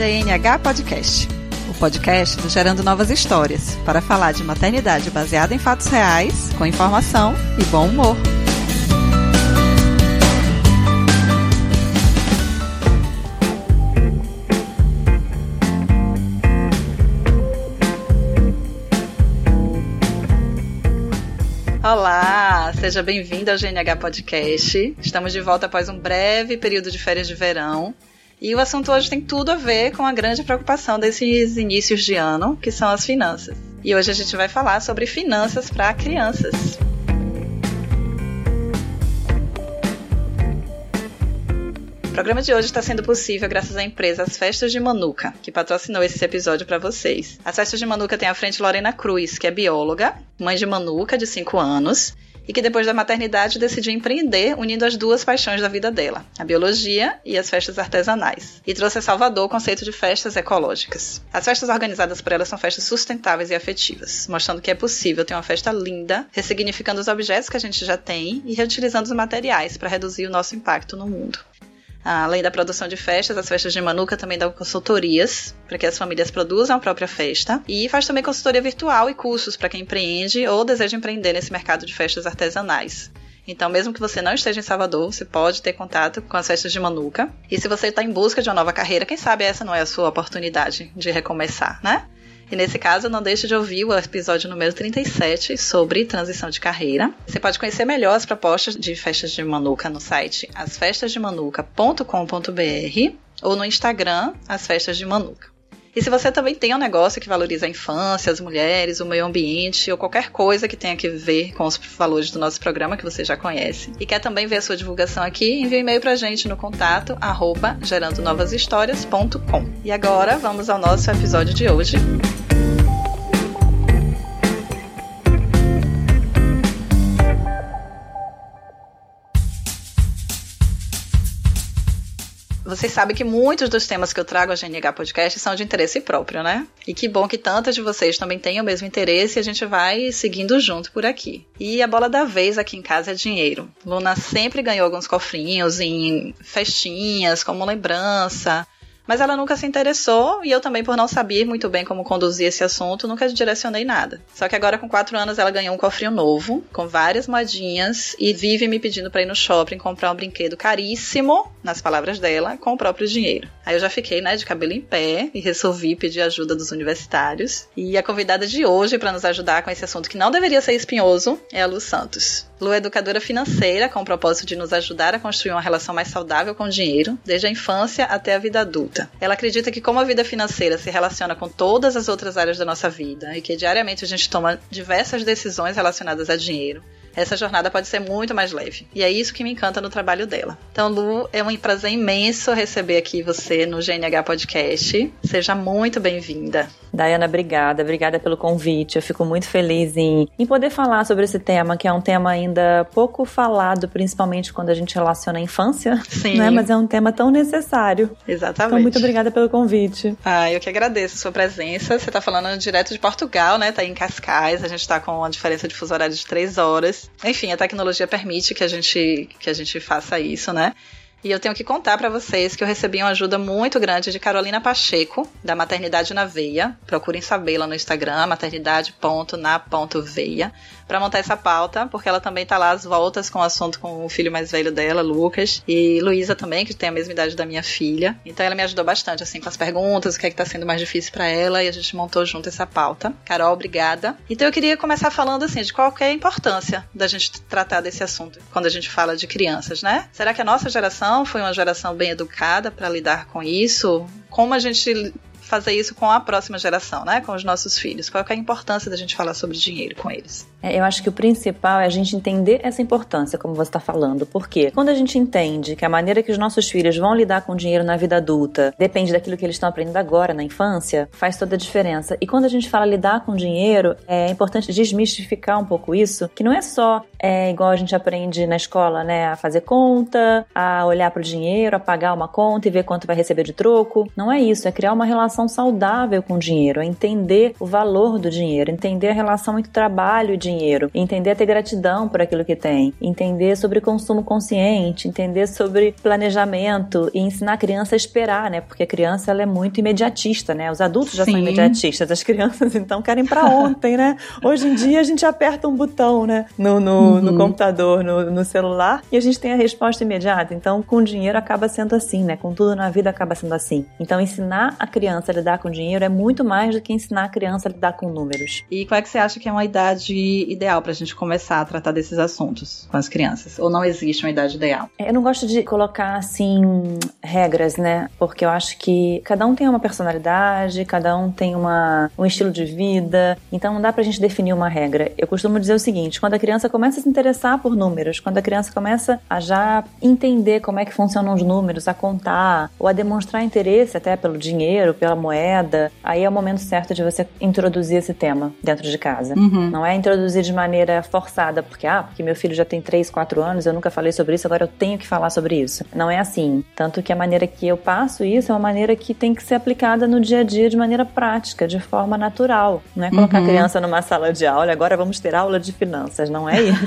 GNH Podcast, o podcast do Gerando Novas Histórias, para falar de maternidade baseada em fatos reais, com informação e bom humor. Olá, seja bem-vindo ao GNH Podcast. Estamos de volta após um breve período de férias de verão e o assunto hoje tem tudo a ver com a grande preocupação desses inícios de ano, que são as finanças. E hoje a gente vai falar sobre finanças para crianças. O programa de hoje está sendo possível graças à empresa As Festas de Manuca, que patrocinou esse episódio para vocês. As Festas de Manuca tem à frente Lorena Cruz, que é bióloga, mãe de Manuca, de 5 anos, e que depois da maternidade decidiu empreender unindo as duas paixões da vida dela, a biologia e as festas artesanais, e trouxe a Salvador o conceito de festas ecológicas. As festas organizadas por ela são festas sustentáveis e afetivas, mostrando que é possível ter uma festa linda, ressignificando os objetos que a gente já tem e reutilizando os materiais para reduzir o nosso impacto no mundo. Além da produção de festas, as festas de Manuca também dão consultorias para que as famílias produzam a própria festa e faz também consultoria virtual e cursos para quem empreende ou deseja empreender nesse mercado de festas artesanais. Então, mesmo que você não esteja em Salvador, você pode ter contato com as festas de Manuca. E se você está em busca de uma nova carreira, quem sabe essa não é a sua oportunidade de recomeçar, né? E nesse caso, não deixe de ouvir o episódio número 37 sobre transição de carreira. Você pode conhecer melhor as propostas de festas de Manuca no site asfestasdemanuca.com.br ou no Instagram, as festas de Manuca. E se você também tem um negócio que valoriza a infância, as mulheres, o meio ambiente ou qualquer coisa que tenha que ver com os valores do nosso programa que você já conhece e quer também ver a sua divulgação aqui, envie um e-mail pra gente no contato arroba gerandonovashistórias.com. E agora vamos ao nosso episódio de hoje. Vocês sabem que muitos dos temas que eu trago a GNH Podcast são de interesse próprio, né? E que bom que tantas de vocês também tenham o mesmo interesse e a gente vai seguindo junto por aqui. E a bola da vez aqui em casa é dinheiro. Luna sempre ganhou alguns cofrinhos em festinhas, como lembrança mas ela nunca se interessou e eu também, por não saber muito bem como conduzir esse assunto, nunca direcionei nada. Só que agora, com quatro anos, ela ganhou um cofrinho novo, com várias moedinhas, e vive me pedindo para ir no shopping comprar um brinquedo caríssimo, nas palavras dela, com o próprio dinheiro. Aí eu já fiquei, né, de cabelo em pé e resolvi pedir ajuda dos universitários. E a convidada de hoje para nos ajudar com esse assunto que não deveria ser espinhoso é a Lu Santos. Lu é educadora financeira com o propósito de nos ajudar a construir uma relação mais saudável com o dinheiro, desde a infância até a vida adulta. Ela acredita que como a vida financeira se relaciona com todas as outras áreas da nossa vida e que diariamente a gente toma diversas decisões relacionadas a dinheiro, essa jornada pode ser muito mais leve. E é isso que me encanta no trabalho dela. Então, Lu, é um prazer imenso receber aqui você no GNH Podcast. Seja muito bem-vinda. Dayana, obrigada. Obrigada pelo convite. Eu fico muito feliz em, em poder falar sobre esse tema, que é um tema ainda pouco falado, principalmente quando a gente relaciona a infância. Sim. Né? Mas é um tema tão necessário. Exatamente. Então, muito obrigada pelo convite. Ah, eu que agradeço a sua presença. Você está falando direto de Portugal, né? Tá aí em Cascais. A gente está com uma diferença de fuso horário de três horas. Enfim, a tecnologia permite que a gente, que a gente faça isso, né? E eu tenho que contar para vocês que eu recebi uma ajuda muito grande de Carolina Pacheco, da Maternidade na Veia. Procurem sabê-la no Instagram, maternidade.na.veia para montar essa pauta, porque ela também tá lá às voltas com o assunto com o filho mais velho dela, Lucas, e Luísa também, que tem a mesma idade da minha filha. Então ela me ajudou bastante, assim, com as perguntas, o que é que tá sendo mais difícil para ela, e a gente montou junto essa pauta. Carol, obrigada. Então eu queria começar falando, assim, de qual é a importância da gente tratar desse assunto quando a gente fala de crianças, né? Será que a nossa geração foi uma geração bem educada para lidar com isso? Como a gente fazer isso com a próxima geração, né? Com os nossos filhos. Qual é a importância da gente falar sobre dinheiro com eles? É, eu acho que o principal é a gente entender essa importância, como você está falando. Porque quando a gente entende que a maneira que os nossos filhos vão lidar com o dinheiro na vida adulta depende daquilo que eles estão aprendendo agora, na infância, faz toda a diferença. E quando a gente fala lidar com dinheiro, é importante desmistificar um pouco isso, que não é só é, igual a gente aprende na escola, né? A fazer conta, a olhar para o dinheiro, a pagar uma conta e ver quanto vai receber de troco. Não é isso, é criar uma relação saudável com o dinheiro, a entender o valor do dinheiro, entender a relação entre trabalho e dinheiro, entender a ter gratidão por aquilo que tem, entender sobre consumo consciente, entender sobre planejamento e ensinar a criança a esperar, né? Porque a criança ela é muito imediatista, né? Os adultos já Sim. são imediatistas, as crianças então querem para ontem, né? Hoje em dia a gente aperta um botão, né? No, no, uhum. no computador, no, no celular e a gente tem a resposta imediata. Então, com dinheiro acaba sendo assim, né? Com tudo na vida acaba sendo assim. Então, ensinar a criança a lidar com dinheiro é muito mais do que ensinar a criança a lidar com números. E qual é que você acha que é uma idade ideal para a gente começar a tratar desses assuntos com as crianças? Ou não existe uma idade ideal? Eu não gosto de colocar assim regras, né? Porque eu acho que cada um tem uma personalidade, cada um tem uma, um estilo de vida, então não dá pra gente definir uma regra. Eu costumo dizer o seguinte: quando a criança começa a se interessar por números, quando a criança começa a já entender como é que funcionam os números, a contar, ou a demonstrar interesse até pelo dinheiro, pela moeda, aí é o momento certo de você introduzir esse tema dentro de casa. Uhum. Não é introduzir de maneira forçada, porque, ah, porque meu filho já tem 3, 4 anos, eu nunca falei sobre isso, agora eu tenho que falar sobre isso. Não é assim. Tanto que a maneira que eu passo isso é uma maneira que tem que ser aplicada no dia a dia de maneira prática, de forma natural. Não é colocar uhum. a criança numa sala de aula, agora vamos ter aula de finanças, não é isso.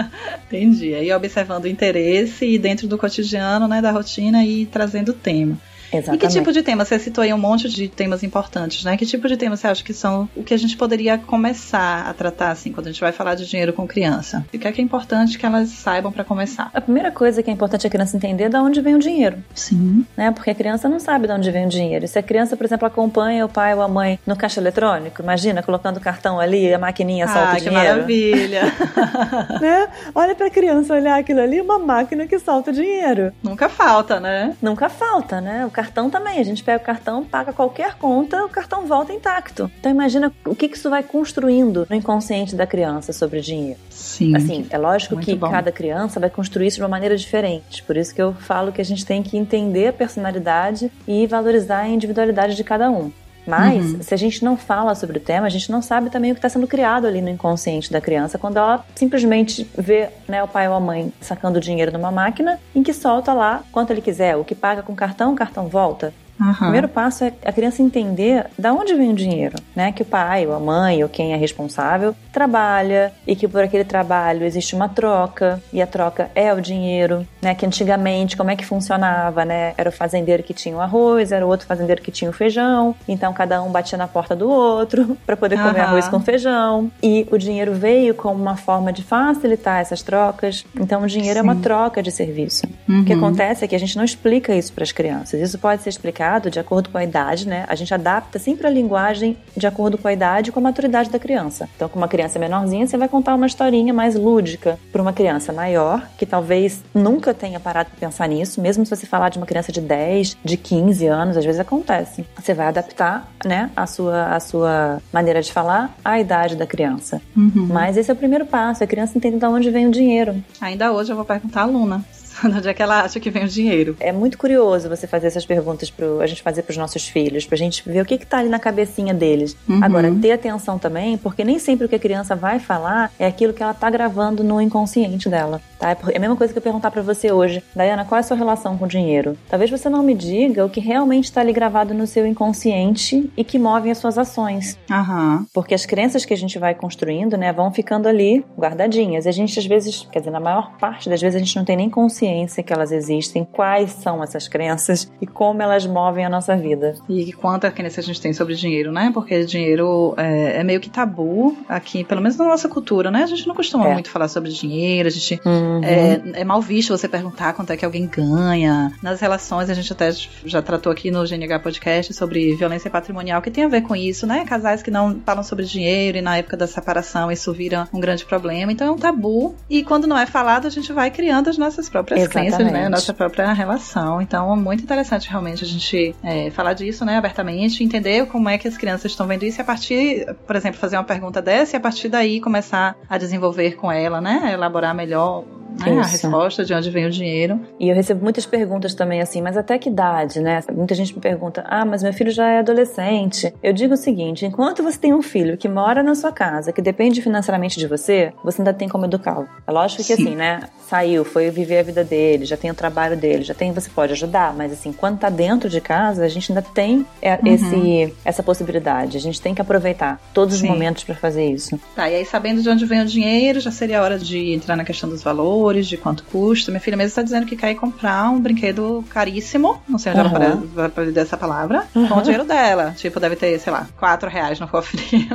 Entendi. Aí observando o interesse e dentro do cotidiano, né, da rotina e trazendo o tema. Exatamente. E que tipo de tema? Você citou aí um monte de temas importantes, né? Que tipo de temas você acha que são o que a gente poderia começar a tratar, assim, quando a gente vai falar de dinheiro com criança? E o que é que é importante que elas saibam para começar? A primeira coisa que é importante a criança entender é de onde vem o dinheiro. Sim. Né? Porque a criança não sabe de onde vem o dinheiro. E se a criança, por exemplo, acompanha o pai ou a mãe no caixa eletrônico, imagina, colocando o cartão ali, a maquininha solta ah, o dinheiro. que maravilha! né? Olha pra criança olhar aquilo ali, uma máquina que solta o dinheiro. Nunca falta, né? Nunca falta, né? O cartão também. A gente pega o cartão, paga qualquer conta, o cartão volta intacto. Então imagina o que isso vai construindo no inconsciente da criança sobre dinheiro. Sim. Assim, é lógico que bom. cada criança vai construir isso de uma maneira diferente. Por isso que eu falo que a gente tem que entender a personalidade e valorizar a individualidade de cada um. Mas, uhum. se a gente não fala sobre o tema, a gente não sabe também o que está sendo criado ali no inconsciente da criança quando ela simplesmente vê né, o pai ou a mãe sacando dinheiro numa máquina em que solta lá quanto ele quiser. O que paga com cartão, o cartão volta. Uhum. O primeiro passo é a criança entender da onde vem o dinheiro, né? Que o pai, ou a mãe, ou quem é responsável, trabalha e que por aquele trabalho existe uma troca e a troca é o dinheiro, né? Que antigamente como é que funcionava, né? Era o fazendeiro que tinha o arroz, era o outro fazendeiro que tinha o feijão, então cada um batia na porta do outro para poder uhum. comer arroz com feijão e o dinheiro veio como uma forma de facilitar essas trocas. Então o dinheiro Sim. é uma troca de serviço. Uhum. O que uhum. acontece é que a gente não explica isso para as crianças. Isso pode ser explicado de acordo com a idade, né? A gente adapta sempre a linguagem de acordo com a idade e com a maturidade da criança. Então, com uma criança menorzinha, você vai contar uma historinha mais lúdica. Para uma criança maior, que talvez nunca tenha parado para pensar nisso, mesmo se você falar de uma criança de 10, de 15 anos, às vezes acontece. Você vai adaptar, né, a sua, a sua maneira de falar à idade da criança. Uhum. Mas esse é o primeiro passo, a criança entende de onde vem o dinheiro. Ainda hoje eu vou perguntar à Luna onde é que ela acha que vem o dinheiro. É muito curioso você fazer essas perguntas pro, a gente fazer para os nossos filhos, pra gente ver o que que tá ali na cabecinha deles. Uhum. Agora, ter atenção também, porque nem sempre o que a criança vai falar é aquilo que ela tá gravando no inconsciente dela, tá? É, é a mesma coisa que eu perguntar para você hoje, Dayana, qual é a sua relação com o dinheiro? Talvez você não me diga o que realmente está ali gravado no seu inconsciente e que move as suas ações. Uhum. Porque as crenças que a gente vai construindo, né, vão ficando ali guardadinhas. E a gente às vezes, quer dizer, na maior parte das vezes a gente não tem nem consciência consciência que elas existem, quais são essas crenças e como elas movem a nossa vida. E quanta crença a gente tem sobre dinheiro, né? Porque dinheiro é, é, meio que tabu aqui, pelo menos na nossa cultura, né? A gente não costuma é. muito falar sobre dinheiro, a gente uhum. é, é, mal visto você perguntar quanto é que alguém ganha. Nas relações, a gente até já tratou aqui no GNH Podcast sobre violência patrimonial, que tem a ver com isso, né? Casais que não falam sobre dinheiro e na época da separação isso vira um grande problema. Então é um tabu. E quando não é falado, a gente vai criando as nossas próprias próprias crenças, né? A nossa própria relação. Então é muito interessante realmente a gente é, falar disso, né, abertamente, entender como é que as crianças estão vendo isso e a partir, por exemplo, fazer uma pergunta dessa e a partir daí começar a desenvolver com ela, né? Elaborar melhor né? A resposta de onde vem o dinheiro. E eu recebo muitas perguntas também assim, mas até que idade, né? Muita gente me pergunta: ah, mas meu filho já é adolescente. Eu digo o seguinte: enquanto você tem um filho que mora na sua casa, que depende financeiramente de você, você ainda tem como educá-lo. É lógico que Sim. assim, né? Saiu, foi viver a vida dele, já tem o trabalho dele, já tem, você pode ajudar, mas assim, quando tá dentro de casa, a gente ainda tem é, uhum. esse, essa possibilidade. A gente tem que aproveitar todos Sim. os momentos para fazer isso. Tá, e aí sabendo de onde vem o dinheiro, já seria a hora de entrar na questão dos valores, de quanto custa. Minha filha mesmo está dizendo que quer ir comprar um brinquedo caríssimo, não sei onde uhum. ela vai aprender essa palavra, uhum. com o dinheiro dela. Tipo, deve ter, sei lá, 4 reais no cofrinho.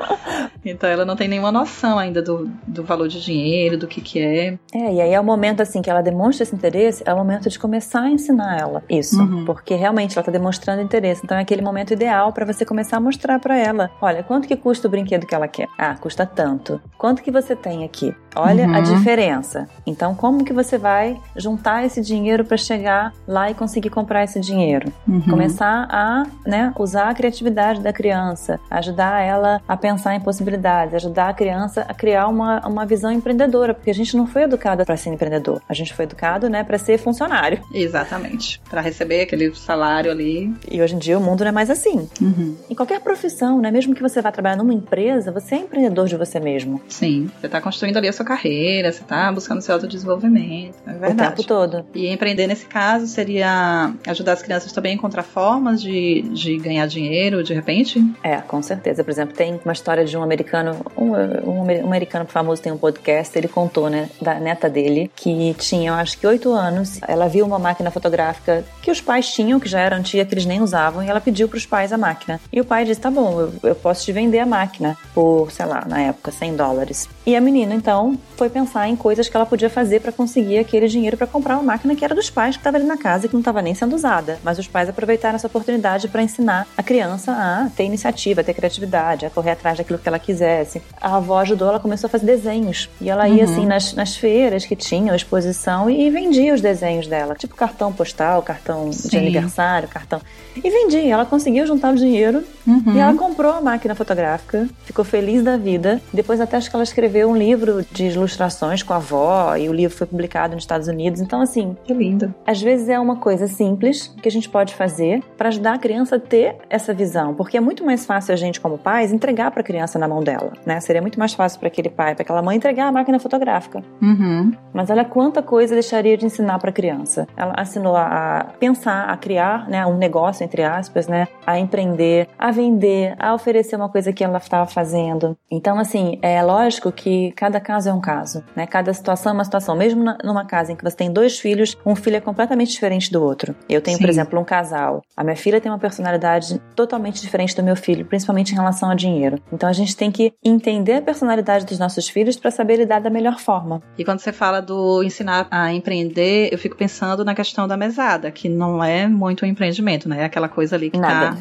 então ela não tem nenhuma noção ainda do, do valor de dinheiro, do que que é. É, e aí é o momento assim que ela demonstra esse interesse, é o momento de começar a ensinar ela isso, uhum. porque realmente ela está demonstrando interesse. Então é aquele momento ideal para você começar a mostrar para ela, olha, quanto que custa o brinquedo que ela quer? Ah, custa tanto. Quanto que você tem aqui? Olha uhum. a diferença. Então como que você vai juntar esse dinheiro para chegar lá e conseguir comprar esse dinheiro? Uhum. Começar a, né, usar a criatividade da criança, ajudar ela a pensar em possibilidades, ajudar a criança a criar uma, uma visão empreendedora, porque a gente não foi educada para ser empreendedor. A gente foi educado, né, para ser funcionário. Exatamente. Para receber aquele salário ali. E hoje em dia o mundo não é mais assim. Uhum. Em qualquer profissão, né, mesmo que você vá trabalhar numa empresa, você é empreendedor de você mesmo. Sim. Você está construindo ali a sua carreira, você está buscando seu autodesenvolvimento. É verdade. O tempo todo. E empreender nesse caso seria ajudar as crianças também a encontrar formas de, de ganhar dinheiro de repente? É, com certeza. Por exemplo, tem uma história de um americano, um, um, um americano famoso tem um podcast, ele contou, né, da neta dele, que tinha, eu acho que oito anos, ela viu uma máquina fotográfica que os pais tinham, que já era antiga, que eles nem usavam, e ela pediu para os pais a máquina. E o pai disse: tá bom, eu, eu posso te vender a máquina por, sei lá, na época, 100 dólares. E a menina, então, foi pensar em coisas que ela podia fazer para conseguir aquele dinheiro para comprar uma máquina que era dos pais que estava ali na casa e que não estava nem sendo usada. Mas os pais aproveitaram essa oportunidade para ensinar a criança a ter iniciativa, a ter criatividade, a correr atrás daquilo que ela quisesse. A avó ajudou, ela começou a fazer desenhos. E ela ia, uhum. assim, nas, nas feiras que tinham exposição e, e vendia os desenhos dela. Tipo cartão postal, cartão Sim. de aniversário, cartão. E vendia. Ela conseguiu juntar o dinheiro uhum. e ela comprou a máquina fotográfica, ficou feliz da vida. Depois até acho que ela escreveu um livro de ilustrações com a avó e o livro foi publicado nos Estados Unidos. Então, assim... Que lindo. Às vezes é uma coisa simples que a gente pode fazer para ajudar a criança a ter essa visão. Porque é muito mais fácil a gente, como pais, entregar para a criança na mão dela, né? Seria muito mais fácil para aquele pai, para aquela mãe entregar a máquina fotográfica. Uhum. Mas olha quanta coisa deixaria de ensinar para a criança. Ela ensinou a pensar, a criar, né, um negócio entre aspas, né, a empreender, a vender, a oferecer uma coisa que ela estava fazendo. Então, assim, é lógico que cada caso é um caso, né? Cada situação é uma situação. Mesmo numa casa em que você tem dois filhos, um filho é completamente diferente do outro. Eu tenho, Sim. por exemplo, um casal. A minha filha tem uma personalidade totalmente diferente do meu filho, principalmente em relação a dinheiro. Então, a gente tem que entender a personalidade dos nossos filhos para saber lidar da melhor forma. E quando você fala do ensinar a empreender, eu fico pensando na questão da mesada, que não é muito um empreendimento, né? É aquela coisa ali que tá,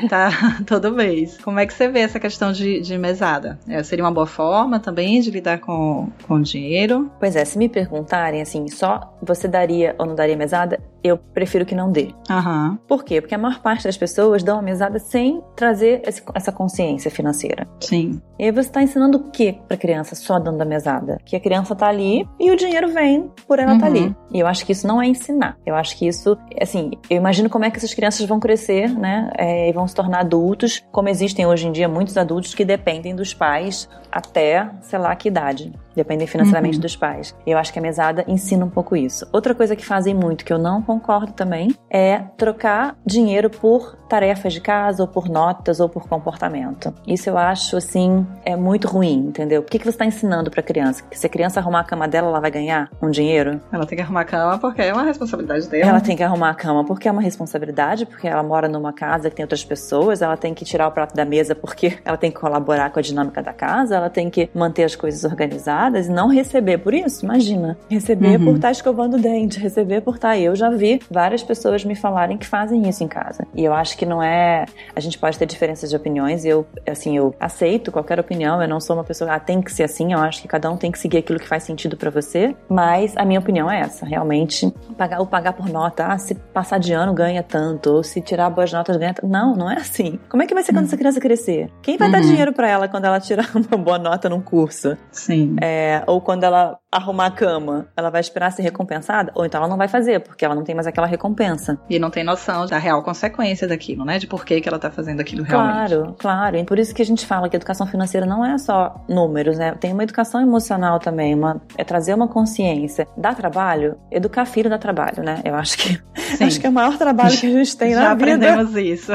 que tá todo mês. Como é que você vê essa questão de, de mesada? É, seria uma boa forma também de lidar com, com dinheiro? Pois é, se me perguntarem assim, só você daria ou não daria mesada, eu prefiro que não dê. Uhum. Por quê? Porque a maior parte das pessoas dão a mesada sem trazer esse, essa consciência financeira. Sim. E aí você está ensinando o que para criança só dando a mesada? Que a criança tá ali e o dinheiro vem por ela uhum. tá ali. Uhum. E eu acho que isso não é ensinar. Eu acho que isso, assim, eu imagino como é que essas crianças vão crescer, né? É, e vão se tornar adultos, como existem hoje em dia muitos adultos que dependem dos pais até, sei lá, que idade. Dependem financeiramente uhum. dos pais. Eu acho que a mesada ensina um pouco isso. Outra coisa que fazem muito, que eu não concordo também, é trocar dinheiro por tarefas de casa, ou por notas, ou por comportamento. Isso eu acho, assim, é muito ruim, entendeu? O que, que você está ensinando para a criança? Que se a criança arrumar a cama dela, ela vai ganhar um dinheiro? Ela tem que arrumar a cama porque é uma responsabilidade dela. Ela tem que arrumar a cama porque é uma responsabilidade, porque ela mora numa casa que tem outras pessoas, ela tem que tirar o prato da mesa porque ela tem que colaborar com a dinâmica da casa, ela tem que manter as coisas organizadas e não receber por isso. Imagina, receber uhum. por estar tá escovando o dente, receber por estar. Tá, eu já vi várias pessoas me falarem que fazem isso em casa. E eu acho que que não é. A gente pode ter diferenças de opiniões e eu, assim, eu aceito qualquer opinião. Eu não sou uma pessoa, ah, tem que ser assim. Eu acho que cada um tem que seguir aquilo que faz sentido para você. Mas a minha opinião é essa. Realmente, pagar, o pagar por nota, ah, se passar de ano ganha tanto, ou se tirar boas notas ganha tanto. Não, não é assim. Como é que vai ser quando uhum. essa criança crescer? Quem vai uhum. dar dinheiro para ela quando ela tirar uma boa nota num curso? Sim. É, ou quando ela arrumar a cama, ela vai esperar ser recompensada? Ou então ela não vai fazer, porque ela não tem mais aquela recompensa. E não tem noção da real consequência daquilo, né? De por que, que ela tá fazendo aquilo realmente. Claro, claro. E por isso que a gente fala que educação financeira não é só números, né? Tem uma educação emocional também, uma, é trazer uma consciência. Dá trabalho? Educar filho dá trabalho, né? Eu acho que, acho que é o maior trabalho que a gente tem Já na vida. Já aprendemos isso.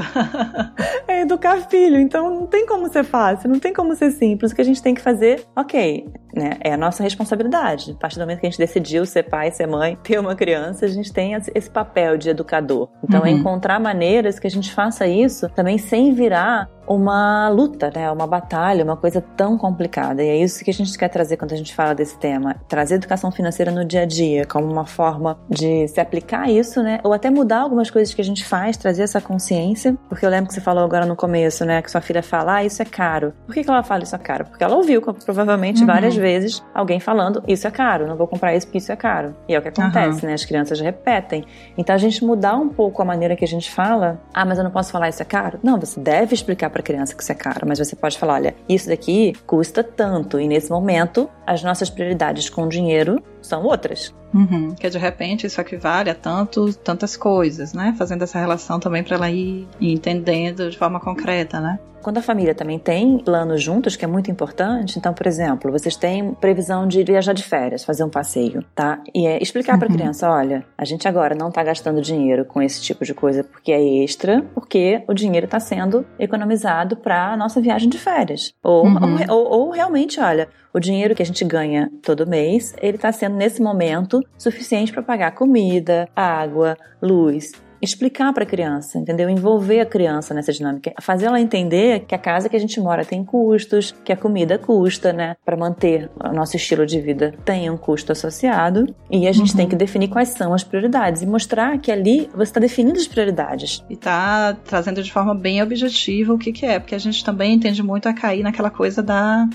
é educar filho. Então não tem como ser fácil, não tem como ser simples. O que a gente tem que fazer, ok, né? É a nossa responsabilidade. A partir do momento que a gente decidiu ser pai, ser mãe, ter uma criança, a gente tem esse papel de educador. Então, é uhum. é encontrar maneiras que a gente faça isso também sem virar uma luta, né? Uma batalha, uma coisa tão complicada. E é isso que a gente quer trazer quando a gente fala desse tema. Trazer educação financeira no dia a dia, como uma forma de se aplicar isso, né? Ou até mudar algumas coisas que a gente faz, trazer essa consciência. Porque eu lembro que você falou agora no começo, né? Que sua filha fala, ah, isso é caro. Por que, que ela fala isso é caro? Porque ela ouviu provavelmente uhum. várias vezes alguém falando, isso é caro, não vou comprar isso porque isso é caro. E é o que acontece, uhum. né? As crianças repetem. Então a gente mudar um pouco a maneira que a gente fala, ah, mas eu não posso falar isso é caro? Não, você deve explicar para a criança que isso é caro, mas você pode falar, olha, isso daqui custa tanto e nesse momento as nossas prioridades com dinheiro são outras. Uhum. Que de repente isso equivale a tanto, tantas coisas, né? Fazendo essa relação também para ela ir entendendo de forma concreta, né? Quando a família também tem planos juntos, que é muito importante, então, por exemplo, vocês têm previsão de viajar de férias, fazer um passeio, tá? E é explicar para a uhum. criança, olha, a gente agora não está gastando dinheiro com esse tipo de coisa porque é extra, porque o dinheiro está sendo economizado para a nossa viagem de férias. Ou, uhum. ou, ou, ou realmente, olha, o dinheiro que a gente ganha todo mês, ele está sendo nesse momento suficiente para pagar comida, água, luz, explicar para a criança, entendeu? Envolver a criança nessa dinâmica, fazer ela entender que a casa que a gente mora tem custos, que a comida custa, né? Para manter o nosso estilo de vida tem um custo associado e a gente uhum. tem que definir quais são as prioridades e mostrar que ali você está definindo as prioridades. E tá trazendo de forma bem objetiva o que, que é, porque a gente também entende muito a cair naquela coisa da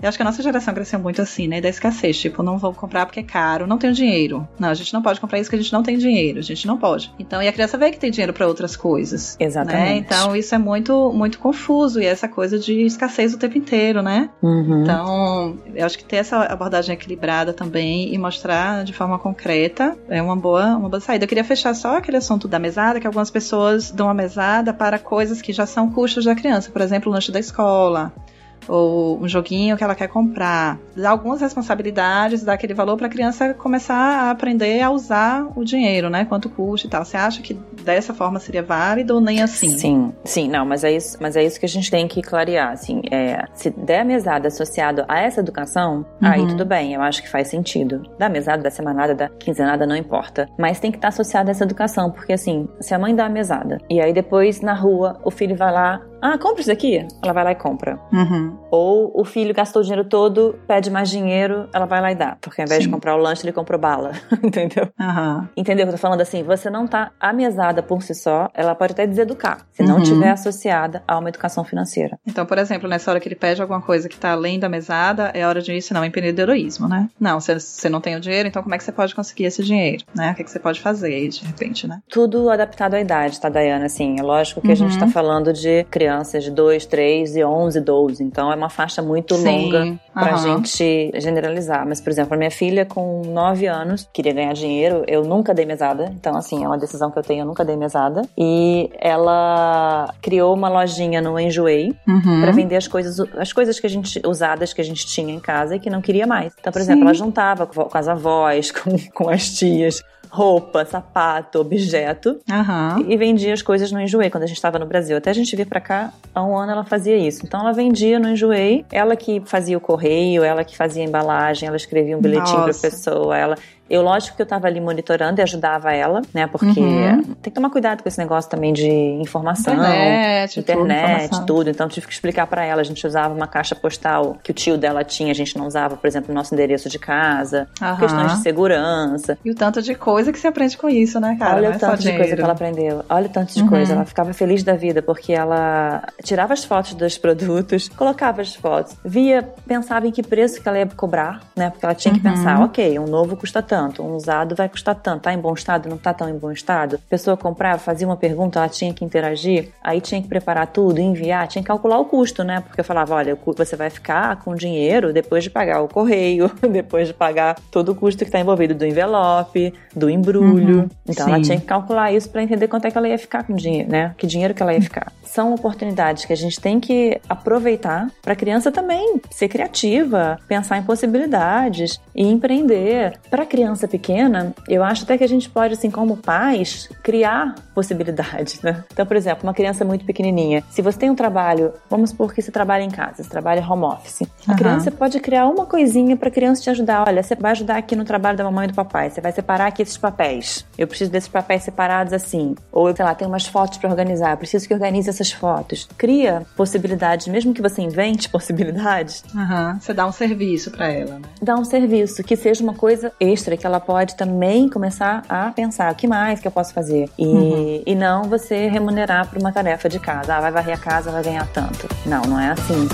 eu acho que a nossa geração cresceu muito assim, né? Da escassez. Tipo, não vou comprar porque é caro, não tenho dinheiro. Não, a gente não pode comprar isso que a gente não tem dinheiro. A gente não pode. Então, e a criança vê que tem dinheiro para outras coisas. Né? Exatamente. Né? Então, isso é muito, muito confuso. E é essa coisa de escassez o tempo inteiro, né? Uhum. Então, eu acho que ter essa abordagem equilibrada também e mostrar de forma concreta é uma boa, uma boa saída. Eu queria fechar só aquele assunto da mesada, que algumas pessoas dão a mesada para coisas que já são custos da criança. Por exemplo, o lanche da escola ou um joguinho que ela quer comprar. Dá algumas responsabilidades, dá aquele valor para a criança começar a aprender a usar o dinheiro, né? Quanto custa e tal. Você acha que dessa forma seria válido ou nem assim? Sim, sim, não, mas é isso, mas é isso que a gente tem que clarear, assim, é, se der a mesada associado a essa educação, uhum. aí tudo bem, eu acho que faz sentido. Da mesada, da semanada, da quinzenada, não importa. Mas tem que estar associado a essa educação, porque assim, se a mãe dá a mesada e aí depois na rua o filho vai lá ah, compra isso aqui. Ela vai lá e compra. Uhum. Ou o filho gastou o dinheiro todo, pede mais dinheiro, ela vai lá e dá. Porque ao invés Sim. de comprar o lanche, ele comprou bala. Entendeu? Uhum. Entendeu? Eu tô falando assim, você não tá amesada por si só, ela pode até deseducar, se não uhum. tiver associada a uma educação financeira. Então, por exemplo, nessa hora que ele pede alguma coisa que tá além da mesada, é hora de ensinar um empreendedorismo, né? Não, você, não tem o dinheiro, então como é que você pode conseguir esse dinheiro, né? O que, é que você pode fazer aí, de repente, né? Tudo adaptado à idade, tá, Dayana? Assim, é lógico que a gente tá uhum. falando de criança crianças de 2, 3 e 11, 12. Então é uma faixa muito Sim. longa pra uhum. gente generalizar. Mas, por exemplo, a minha filha com 9 anos queria ganhar dinheiro, eu nunca dei mesada. Então, assim, é uma decisão que eu tenho, eu nunca dei mesada. E ela criou uma lojinha no Enjoei uhum. para vender as coisas, as coisas que a gente usadas que a gente tinha em casa e que não queria mais. Então, por exemplo, Sim. ela juntava com as avós, com, com as tias roupa, sapato, objeto uhum. e vendia as coisas no Enjoei quando a gente estava no Brasil. Até a gente vir para cá, há um ano ela fazia isso. Então ela vendia no Enjoei, ela que fazia o correio, ela que fazia a embalagem, ela escrevia um bilhetinho para pessoa, ela Eu, lógico que eu tava ali monitorando e ajudava ela, né? Porque uhum. tem que tomar cuidado com esse negócio também de informação, internet, internet tudo, tudo. Então tive que explicar para ela. A gente usava uma caixa postal que o tio dela tinha, a gente não usava, por exemplo, o nosso endereço de casa, uhum. questões de segurança. E o tanto de coisa que se aprende com isso, né, cara? Olha o tanto de coisa que ela aprendeu. Olha o tanto de uhum. coisa. Ela ficava feliz da vida porque ela tirava as fotos dos produtos, colocava as fotos, via, pensava em que preço que ela ia cobrar, né? Porque ela tinha que uhum. pensar, ok, um novo custa tanto, um usado vai custar tanto, tá em bom estado, não tá tão em bom estado. A pessoa comprava, fazia uma pergunta, ela tinha que interagir, aí tinha que preparar tudo, enviar, tinha que calcular o custo, né? Porque eu falava, olha, você vai ficar com dinheiro depois de pagar o correio, depois de pagar todo o custo que está envolvido do envelope, do embrulho. Uhum. Então Sim. ela tinha que calcular isso para entender quanto é que ela ia ficar com dinheiro, né? Que dinheiro que ela ia ficar. São oportunidades que a gente tem que aproveitar para a criança também ser criativa, pensar em possibilidades e empreender. Para a criança pequena, eu acho até que a gente pode, assim, como pais, criar possibilidades, né? Então, por exemplo, uma criança muito pequenininha, se você tem um trabalho, vamos supor que você trabalha em casa, você trabalha home office, a uhum. criança pode criar uma coisinha para a criança te ajudar. Olha, você vai ajudar aqui no trabalho da mamãe e do papai, você vai separar aqui esses papéis. Eu preciso desses papéis separados assim. Ou, sei lá, tem umas fotos para organizar, eu preciso que organize essas fotos. Cria possibilidades, mesmo que você invente possibilidades. Uhum. Você dá um serviço para ela, né? Dá um serviço que seja uma coisa extra, que ela pode também começar a pensar o que mais que eu posso fazer. E, uhum. e não você remunerar por uma tarefa de casa. Ah, vai varrer a casa, vai ganhar tanto. Não, não é assim.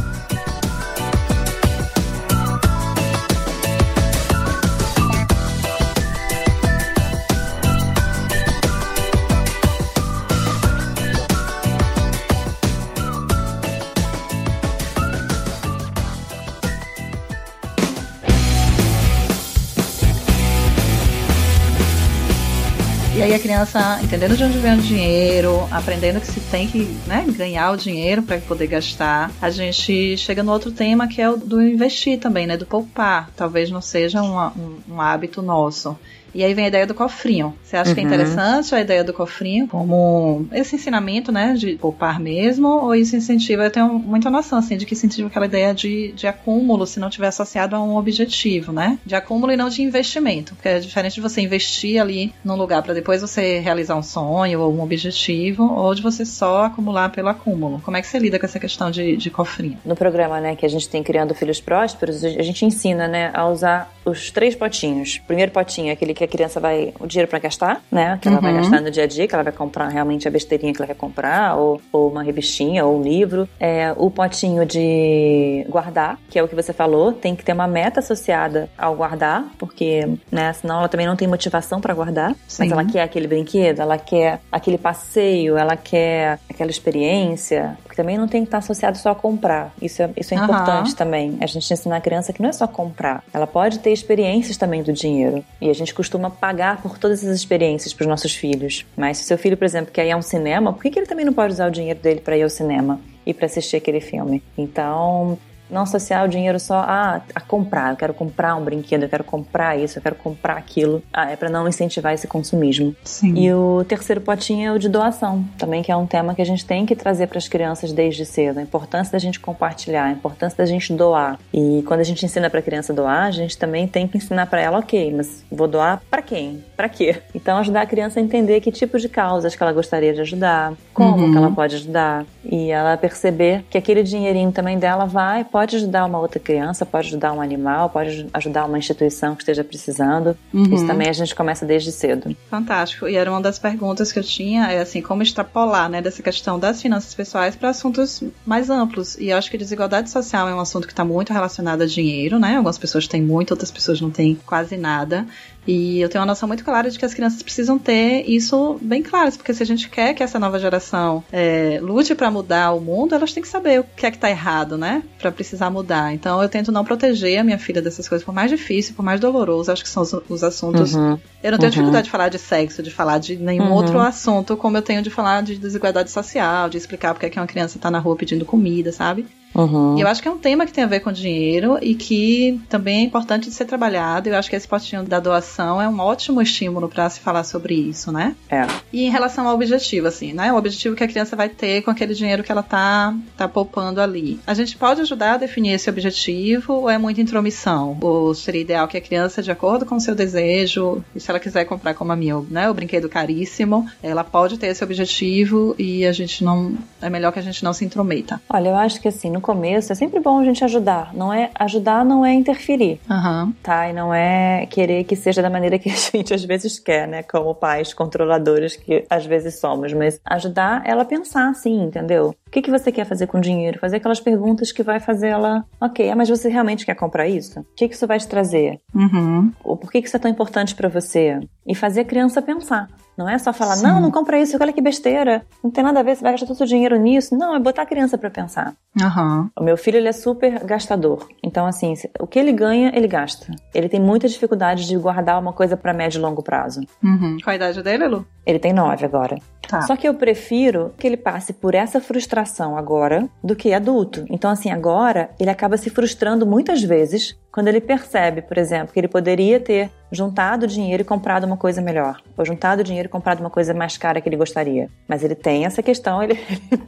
A criança entendendo de onde vem o dinheiro, aprendendo que se tem que né, ganhar o dinheiro para poder gastar, a gente chega no outro tema que é o do investir também, né? Do poupar. Talvez não seja um, um hábito nosso. E aí vem a ideia do cofrinho. Você acha uhum. que é uhum. interessante a ideia do cofrinho como esse ensinamento, né, de poupar mesmo, ou isso incentiva? Eu tenho muita noção, assim, de que incentiva aquela ideia de, de acúmulo se não tiver associado a um objetivo, né? De acúmulo e não de investimento, porque é diferente de você investir ali num lugar para depois você realizar um sonho ou um objetivo, ou de você só acumular pelo acúmulo. Como é que você lida com essa questão de, de cofrinho? No programa, né, que a gente tem Criando Filhos Prósperos, a gente ensina, né, a usar os três potinhos. O primeiro potinho é aquele que a criança vai o dinheiro para gastar, né? Que ela uhum. vai gastar no dia a dia, que ela vai comprar realmente a besteirinha que ela quer comprar, ou, ou uma revistinha, ou um livro. É, o potinho de guardar, que é o que você falou, tem que ter uma meta associada ao guardar, porque, né, senão ela também não tem motivação para guardar. Sim. Mas ela quer aquele brinquedo, ela quer aquele passeio, ela quer aquela experiência, porque também não tem que estar associado só a comprar. Isso é, isso é uhum. importante também. A gente ensinar a criança que não é só comprar, ela pode ter experiências também do dinheiro. E a gente costuma pagar por todas essas experiências para os nossos filhos. Mas se seu filho, por exemplo, quer ir a um cinema, por que, que ele também não pode usar o dinheiro dele para ir ao cinema? e para assistir aquele filme. Então, não associar o dinheiro só a, a comprar. Eu quero comprar um brinquedo, eu quero comprar isso, eu quero comprar aquilo. Ah, é para não incentivar esse consumismo. Sim. E o terceiro potinho é o de doação, também que é um tema que a gente tem que trazer para as crianças desde cedo. A importância da gente compartilhar, a importância da gente doar. E quando a gente ensina para a criança doar, a gente também tem que ensinar para ela, ok, mas vou doar para quem? Para quê? Então ajudar a criança a entender que tipo de causas que ela gostaria de ajudar, como uhum. que ela pode ajudar e ela perceber que aquele dinheirinho também dela vai pode ajudar uma outra criança, pode ajudar um animal, pode ajudar uma instituição que esteja precisando. Uhum. Isso também a gente começa desde cedo. Fantástico. E era uma das perguntas que eu tinha, é assim, como extrapolar, né, dessa questão das finanças pessoais para assuntos mais amplos. E eu acho que desigualdade social é um assunto que está muito relacionado a dinheiro, né? Algumas pessoas têm muito, outras pessoas não têm quase nada. E eu tenho uma noção muito clara de que as crianças precisam ter isso bem claro, porque se a gente quer que essa nova geração é, lute para mudar o mundo, elas têm que saber o que é que tá errado, né? Para precisar mudar. Então eu tento não proteger a minha filha dessas coisas, por mais difícil, por mais doloroso, acho que são os, os assuntos. Uhum. Eu não tenho uhum. dificuldade de falar de sexo, de falar de nenhum uhum. outro assunto, como eu tenho de falar de desigualdade social, de explicar porque é que uma criança tá na rua pedindo comida, sabe? Uhum. E eu acho que é um tema que tem a ver com dinheiro e que também é importante de ser trabalhado. Eu acho que esse potinho da doação é um ótimo estímulo para se falar sobre isso, né? É. E em relação ao objetivo, assim, né? O objetivo que a criança vai ter com aquele dinheiro que ela tá, tá poupando ali. A gente pode ajudar a definir esse objetivo ou é muita intromissão? Ou seria ideal que a criança, de acordo com o seu desejo, e se ela quiser comprar como a minha, né, o brinquedo caríssimo, ela pode ter esse objetivo e a gente não. É melhor que a gente não se intrometa. Olha, eu acho que assim, no começo é sempre bom a gente ajudar. Não é ajudar não é interferir. Uhum. Tá? E não é querer que seja da maneira que a gente às vezes quer, né? Como pais controladores que às vezes somos. Mas ajudar ela a pensar assim, entendeu? O que, que você quer fazer com o dinheiro? Fazer aquelas perguntas que vai fazer ela, ok, mas você realmente quer comprar isso? O que, que isso vai te trazer? Uhum. Ou por que, que isso é tão importante para você? E fazer a criança pensar. Não é só falar, Sim. não, não compra isso, olha que besteira. Não tem nada a ver, você vai gastar todo o seu dinheiro nisso. Não, é botar a criança para pensar. Uhum. O meu filho, ele é super gastador. Então, assim, o que ele ganha, ele gasta. Ele tem muita dificuldade de guardar uma coisa para médio e longo prazo. Uhum. Qual a idade dele, Lu? Ele tem nove agora. Tá. Só que eu prefiro que ele passe por essa frustração agora do que adulto. Então, assim, agora ele acaba se frustrando muitas vezes quando ele percebe, por exemplo, que ele poderia ter juntado dinheiro e comprado uma coisa melhor, ou juntado dinheiro e comprado uma coisa mais cara que ele gostaria. Mas ele tem essa questão, ele,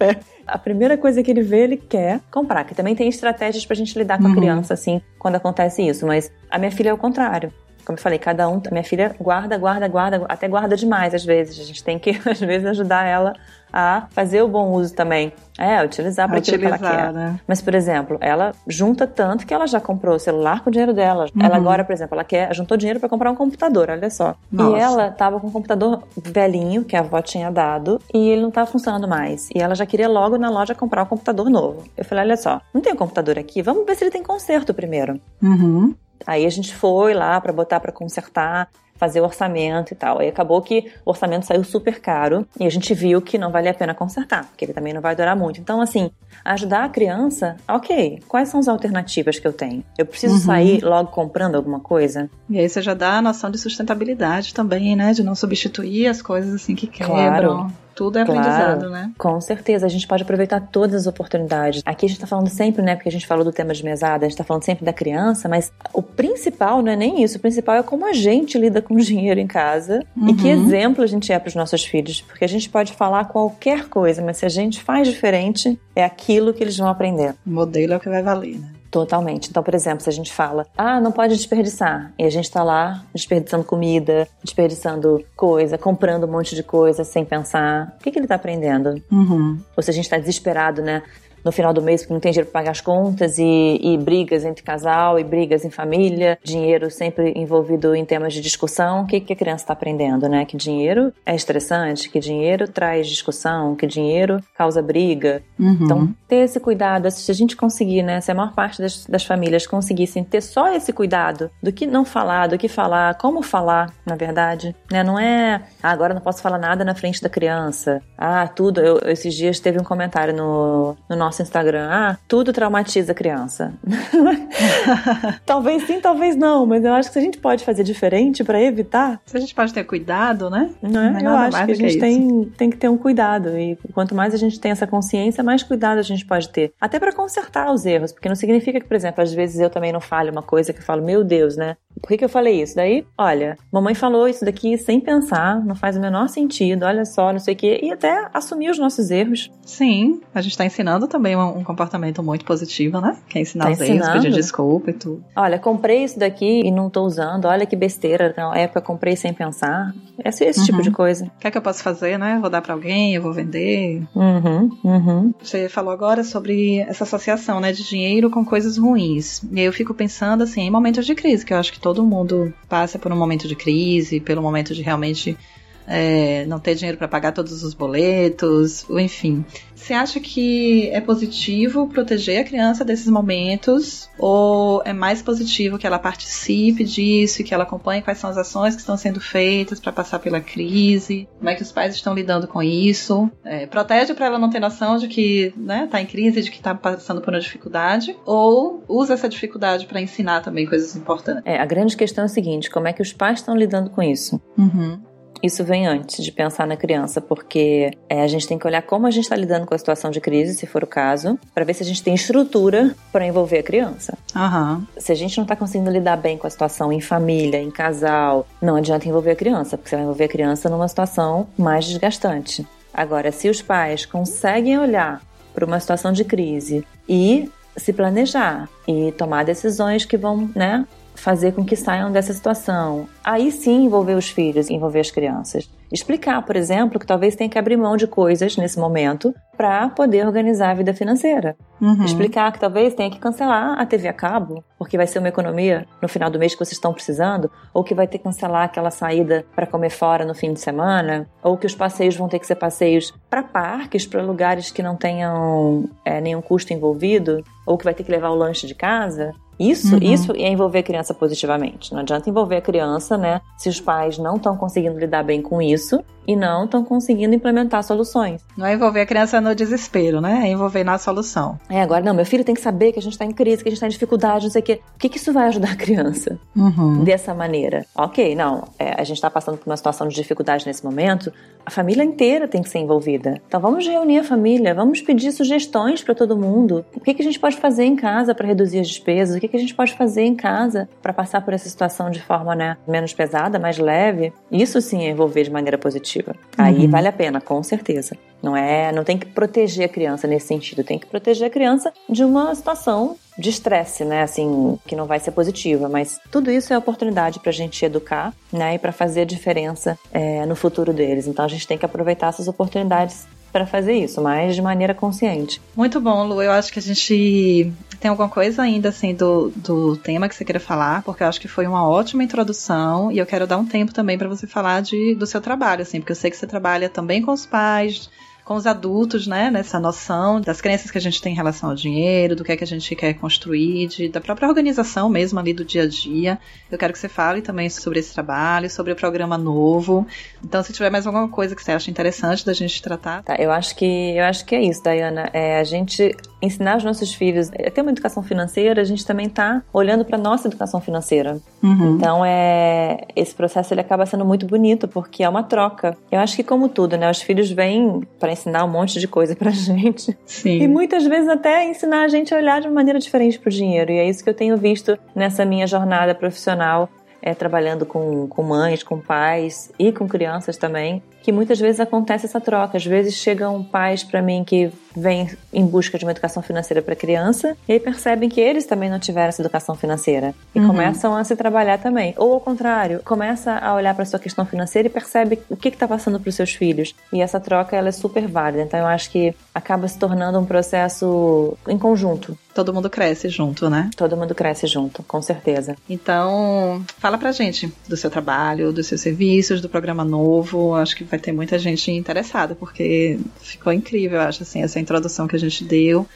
a primeira coisa que ele vê, ele quer comprar. Que também tem estratégias pra gente lidar com uhum. a criança, assim, quando acontece isso. Mas a minha filha é o contrário como eu falei, cada um, a minha filha guarda, guarda, guarda, até guarda demais às vezes. A gente tem que, às vezes, ajudar ela a fazer o bom uso também. É, utilizar para aquilo que ela quer. Né? Mas, por exemplo, ela junta tanto que ela já comprou o celular com o dinheiro dela. Uhum. Ela agora, por exemplo, ela quer, juntou dinheiro para comprar um computador, olha só. Nossa. E ela tava com um computador velhinho, que a avó tinha dado, e ele não tava funcionando mais. E ela já queria logo na loja comprar um computador novo. Eu falei, olha só, não tem um computador aqui? Vamos ver se ele tem conserto primeiro. Uhum. Aí a gente foi lá para botar para consertar fazer o orçamento e tal. Aí acabou que o orçamento saiu super caro e a gente viu que não vale a pena consertar, porque ele também não vai durar muito. Então, assim, ajudar a criança, ok, quais são as alternativas que eu tenho? Eu preciso uhum. sair logo comprando alguma coisa? E aí você já dá a noção de sustentabilidade também, né? De não substituir as coisas assim que quebram. Claro. Tudo é claro, aprendizado, né? Com certeza, a gente pode aproveitar todas as oportunidades. Aqui a gente tá falando sempre, né? Porque a gente falou do tema de mesada, a gente tá falando sempre da criança, mas o principal não é nem isso. O principal é como a gente lida com o dinheiro em casa uhum. e que uhum. exemplo a gente é para os nossos filhos. Porque a gente pode falar qualquer coisa, mas se a gente faz diferente, é aquilo que eles vão aprender. O modelo é o que vai valer, né? Totalmente. Então, por exemplo, se a gente fala, ah, não pode desperdiçar, e a gente tá lá desperdiçando comida, desperdiçando coisa, comprando um monte de coisa sem pensar, o que, que ele tá aprendendo? Uhum. Ou se a gente tá desesperado, né? No final do mês porque não tem dinheiro para pagar as contas e, e, brigas entre casal e brigas em família, dinheiro sempre envolvido em temas de discussão. O que, que a criança está aprendendo, né? Que dinheiro é estressante, que dinheiro traz discussão, que dinheiro causa briga. Uhum. Então, ter esse cuidado, se a gente conseguir, né? Se a maior parte das, das famílias conseguissem ter só esse cuidado do que não falar, do que falar, como falar, na verdade, né? Não é, ah, agora não posso falar nada na frente da criança. Ah, tudo. Eu, esses dias teve um comentário no, no nosso nosso Instagram, ah, tudo traumatiza a criança. talvez sim, talvez não, mas eu acho que a gente pode fazer diferente para evitar. Se a gente pode ter cuidado, né? Não é? eu acho que a gente que tem, tem que ter um cuidado. E quanto mais a gente tem essa consciência, mais cuidado a gente pode ter. Até para consertar os erros, porque não significa que, por exemplo, às vezes eu também não falo uma coisa que eu falo, meu Deus, né? Por que, que eu falei isso? Daí, olha, mamãe falou isso daqui sem pensar, não faz o menor sentido, olha só, não sei o quê, e até assumir os nossos erros. Sim, a gente está ensinando também um, um, comportamento muito positivo, né? Que é ensinar tá os ensinando. erros, pedir desculpa e tudo. Olha, comprei isso daqui e não tô usando, olha que besteira, na época comprei sem pensar. Esse, esse uhum. tipo de coisa. O que é que eu posso fazer, né? Vou dar para alguém, eu vou vender. Uhum, uhum. Você falou agora sobre essa associação, né, de dinheiro com coisas ruins. E aí eu fico pensando, assim, em momentos de crise, que eu acho que todo mundo passa por um momento de crise, pelo momento de realmente é, não ter dinheiro para pagar todos os boletos, enfim. Você acha que é positivo proteger a criança desses momentos? Ou é mais positivo que ela participe disso e que ela acompanhe quais são as ações que estão sendo feitas para passar pela crise? Como é que os pais estão lidando com isso? É, protege para ela não ter noção de que né, tá em crise, de que está passando por uma dificuldade? Ou usa essa dificuldade para ensinar também coisas importantes? É, a grande questão é a seguinte: como é que os pais estão lidando com isso? Uhum. Isso vem antes de pensar na criança, porque é, a gente tem que olhar como a gente está lidando com a situação de crise, se for o caso, para ver se a gente tem estrutura para envolver a criança. Uhum. Se a gente não está conseguindo lidar bem com a situação em família, em casal, não adianta envolver a criança, porque você vai envolver a criança numa situação mais desgastante. Agora, se os pais conseguem olhar para uma situação de crise e se planejar e tomar decisões que vão, né, fazer com que saiam dessa situação. Aí sim envolver os filhos, envolver as crianças. Explicar, por exemplo, que talvez tenha que abrir mão de coisas nesse momento para poder organizar a vida financeira. Uhum. Explicar que talvez tenha que cancelar a TV a cabo, porque vai ser uma economia no final do mês que vocês estão precisando, ou que vai ter que cancelar aquela saída para comer fora no fim de semana, ou que os passeios vão ter que ser passeios para parques, para lugares que não tenham é, nenhum custo envolvido, ou que vai ter que levar o lanche de casa. Isso, Uhum. isso é envolver a criança positivamente. Não adianta envolver a criança, né? Se os pais não estão conseguindo lidar bem com isso e não estão conseguindo implementar soluções. Não é envolver a criança no desespero, né? É envolver na solução. É, agora, não, meu filho tem que saber que a gente está em crise, que a gente está em dificuldade, não sei o quê. O que, que isso vai ajudar a criança Uhum. dessa maneira? Ok, não, é, a gente está passando por uma situação de dificuldade nesse momento, a família inteira tem que ser envolvida. Então vamos reunir a família, vamos pedir sugestões para todo mundo. O que, que a gente pode fazer em casa para reduzir as despesas? O que, que a gente pode fazer em casa para passar por essa situação de forma né, menos pesada, mais leve? Isso sim é envolver de maneira positiva. Aí Uhum. vale a pena, com certeza. Não é, não tem que proteger a criança nesse sentido, tem que proteger a criança de uma situação de estresse, né, assim, que não vai ser positiva, mas tudo isso é oportunidade para a gente educar, né, e para fazer a diferença é, no futuro deles. Então a gente tem que aproveitar essas oportunidades para fazer isso, mas de maneira consciente. Muito bom, Lu. Eu acho que a gente tem alguma coisa ainda assim do, do tema que você queira falar, porque eu acho que foi uma ótima introdução e eu quero dar um tempo também para você falar de, do seu trabalho, assim, porque eu sei que você trabalha também com os pais, com os adultos, né, nessa noção das crenças que a gente tem em relação ao dinheiro, do que é que a gente quer construir, de, da própria organização mesmo ali do dia a dia. Eu quero que você fale também sobre esse trabalho, sobre o programa novo. Então, se tiver mais alguma coisa que você acha interessante da gente tratar. Tá, eu acho que eu acho que é isso, Dayana. É a gente ensinar os nossos filhos a ter uma educação financeira, a gente também tá olhando para nossa educação financeira. Uhum. Então é esse processo ele acaba sendo muito bonito porque é uma troca. Eu acho que como tudo, né, os filhos vêm para ensinar um monte de coisa pra gente Sim. e muitas vezes até ensinar a gente a olhar de uma maneira diferente pro dinheiro. E é isso que eu tenho visto nessa minha jornada profissional. É, trabalhando com, com mães, com pais e com crianças também, que muitas vezes acontece essa troca. Às vezes chegam pais para mim que vêm em busca de uma educação financeira para criança e aí percebem que eles também não tiveram essa educação financeira e Uhum. começam a se trabalhar também. Ou ao contrário, começa a olhar para sua questão financeira e percebe o que está passando para os seus filhos. E essa troca ela é super válida. Então eu acho que acaba se tornando um processo em conjunto. Todo mundo cresce junto, né? Todo mundo cresce junto, com certeza. Então, fala pra gente do seu trabalho, dos seus serviços, do programa novo. Acho que vai ter muita gente interessada, porque ficou incrível, eu acho, assim, essa introdução que a gente deu.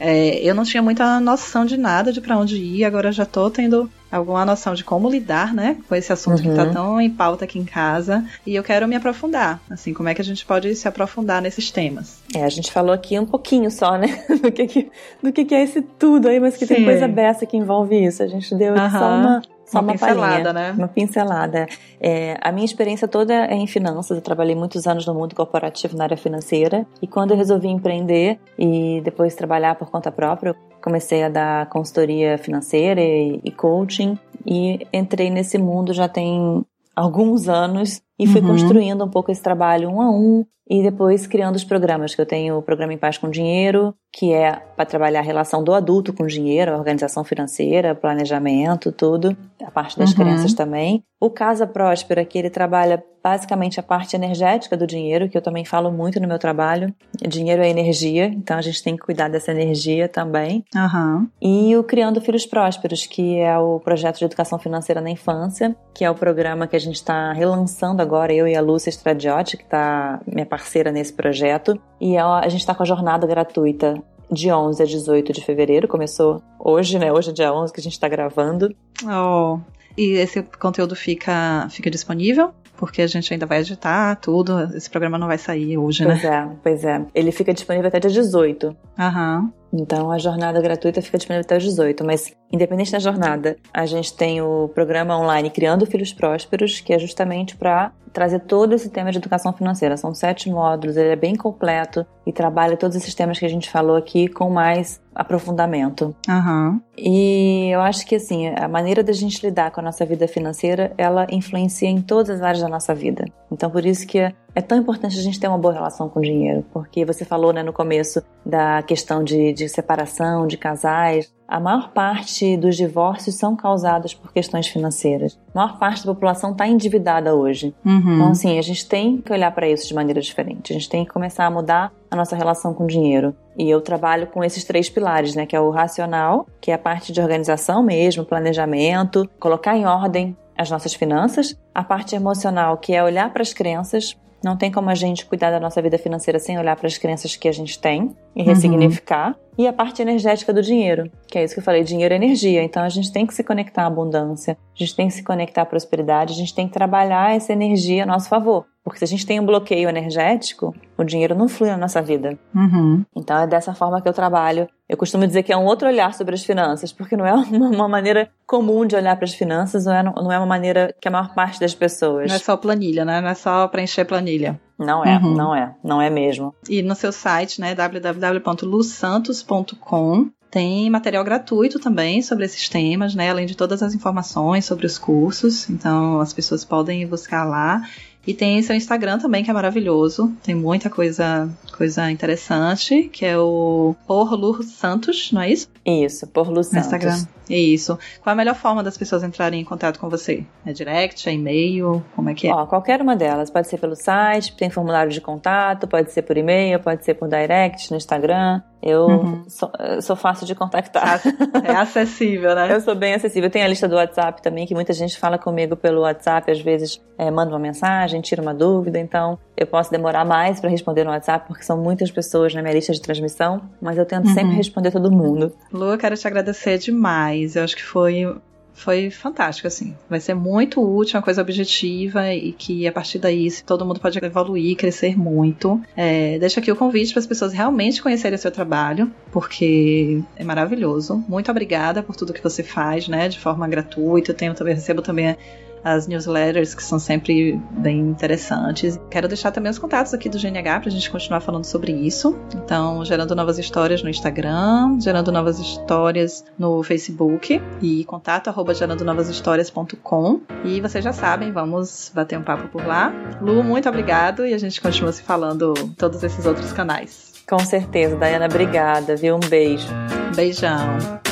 É, eu não tinha muita noção de nada, de pra onde ir, agora já tô tendo alguma noção de como lidar, né, com esse assunto que tá Uhum. tão em pauta aqui em casa. E eu quero me aprofundar, assim, como é que a gente pode se aprofundar nesses temas. É, a gente falou aqui um pouquinho só, né? Do que, que, do que, que é esse tudo aí, mas que tem Sim. coisa beça que envolve isso. A gente deu aqui só uma, só Uma uma, pincelada, palhinha, né? Uma pincelada. É, a minha experiência toda é em finanças. Eu trabalhei muitos anos no mundo corporativo na área financeira. E quando eu resolvi empreender e depois trabalhar por conta própria, comecei a dar consultoria financeira e, e coaching. E entrei nesse mundo já tem alguns anos e fui Uhum. construindo um pouco esse trabalho um a um e depois criando os programas que eu tenho o programa em paz com dinheiro que é para trabalhar a relação do adulto com o dinheiro a organização financeira planejamento tudo a parte das Uhum. crianças também o casa próspera que ele trabalha basicamente a parte energética do dinheiro que eu também falo muito no meu trabalho dinheiro é energia então a gente tem que cuidar dessa energia também Aham. e o Criando Filhos Prósperos, que é o projeto de educação financeira na infância, que é o programa que a gente está relançando agora, eu e a Lúcia Stradiotti, que está minha parceira nesse projeto. E a gente está com a jornada gratuita de 11 a 18 de fevereiro, começou hoje, né? Hoje é dia 11 que a gente está gravando. Oh. E esse conteúdo fica, fica disponível? Porque a gente ainda vai editar tudo. Esse programa não vai sair hoje, né? Pois é, pois é. Ele fica disponível até dia 18. Aham. Então a jornada gratuita fica disponível até os 18, mas independente da jornada, a gente tem o programa online Criando Filhos Prósperos, que é justamente para trazer todo esse tema de educação financeira. São sete módulos, ele é bem completo e trabalha todos esses temas que a gente falou aqui com mais aprofundamento. Uhum. E eu acho que assim, a maneira da gente lidar com a nossa vida financeira, ela influencia em todas as áreas da nossa vida. Então por isso que é tão importante a gente ter uma boa relação com o dinheiro, porque você falou né, no começo da questão de, de separação, de casais. A maior parte dos divórcios são causados por questões financeiras. A maior parte da população está endividada hoje. Uhum. Então, assim, a gente tem que olhar para isso de maneira diferente. A gente tem que começar a mudar a nossa relação com o dinheiro. E eu trabalho com esses três pilares, né? Que é o racional, que é a parte de organização mesmo, planejamento, colocar em ordem as nossas finanças, a parte emocional, que é olhar para as crenças, não tem como a gente cuidar da nossa vida financeira sem olhar para as crenças que a gente tem e ressignificar. Uhum. E a parte energética do dinheiro, que é isso que eu falei, dinheiro é energia. Então a gente tem que se conectar à abundância, a gente tem que se conectar à prosperidade, a gente tem que trabalhar essa energia a nosso favor. Porque se a gente tem um bloqueio energético, o dinheiro não flui na nossa vida. Uhum. Então é dessa forma que eu trabalho. Eu costumo dizer que é um outro olhar sobre as finanças, porque não é uma, maneira comum de olhar para as finanças, não é, não é uma maneira que a maior parte das pessoas. Não é só planilha, né? Não é só preencher planilha. Não é, uhum. não é, não é mesmo. E no seu site, né, www.lusantos.com, tem material gratuito também sobre esses temas, né? Além de todas as informações sobre os cursos. Então as pessoas podem buscar lá. E tem seu Instagram também, que é maravilhoso. Tem muita coisa, coisa interessante, que é o Por Santos, não é isso? Isso, Por Santos. Instagram. Isso. Qual a melhor forma das pessoas entrarem em contato com você? É direct, é e-mail? Como é que é? Ó, qualquer uma delas. Pode ser pelo site, tem formulário de contato, pode ser por e-mail, pode ser por direct no Instagram. Eu uhum. sou, sou, fácil de contactar. É acessível, né? eu sou bem acessível. Tem a lista do WhatsApp também, que muita gente fala comigo pelo WhatsApp, às vezes é, manda uma mensagem, tira uma dúvida. Então, eu posso demorar mais para responder no WhatsApp, porque são muitas pessoas na minha lista de transmissão, mas eu tento uhum. sempre responder todo mundo. Lu, eu quero te agradecer demais. Eu acho que foi foi fantástico, assim. Vai ser muito útil, uma coisa objetiva e que a partir daí todo mundo pode evoluir, crescer muito. É, deixa aqui o convite para as pessoas realmente conhecerem o seu trabalho, porque é maravilhoso. Muito obrigada por tudo que você faz, né, de forma gratuita. Eu tenho também recebo também as newsletters que são sempre bem interessantes. Quero deixar também os contatos aqui do GNH para a gente continuar falando sobre isso. Então, gerando novas histórias no Instagram, gerando novas histórias no Facebook e contato arroba gerandonovashistórias.com. E vocês já sabem, vamos bater um papo por lá. Lu, muito obrigado e a gente continua se falando em todos esses outros canais. Com certeza, Dayana, obrigada, viu? Um beijo. Beijão.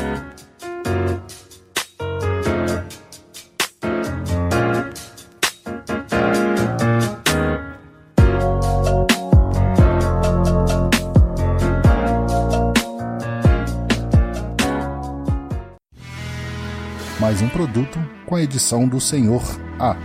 Produto com a edição do Senhor A.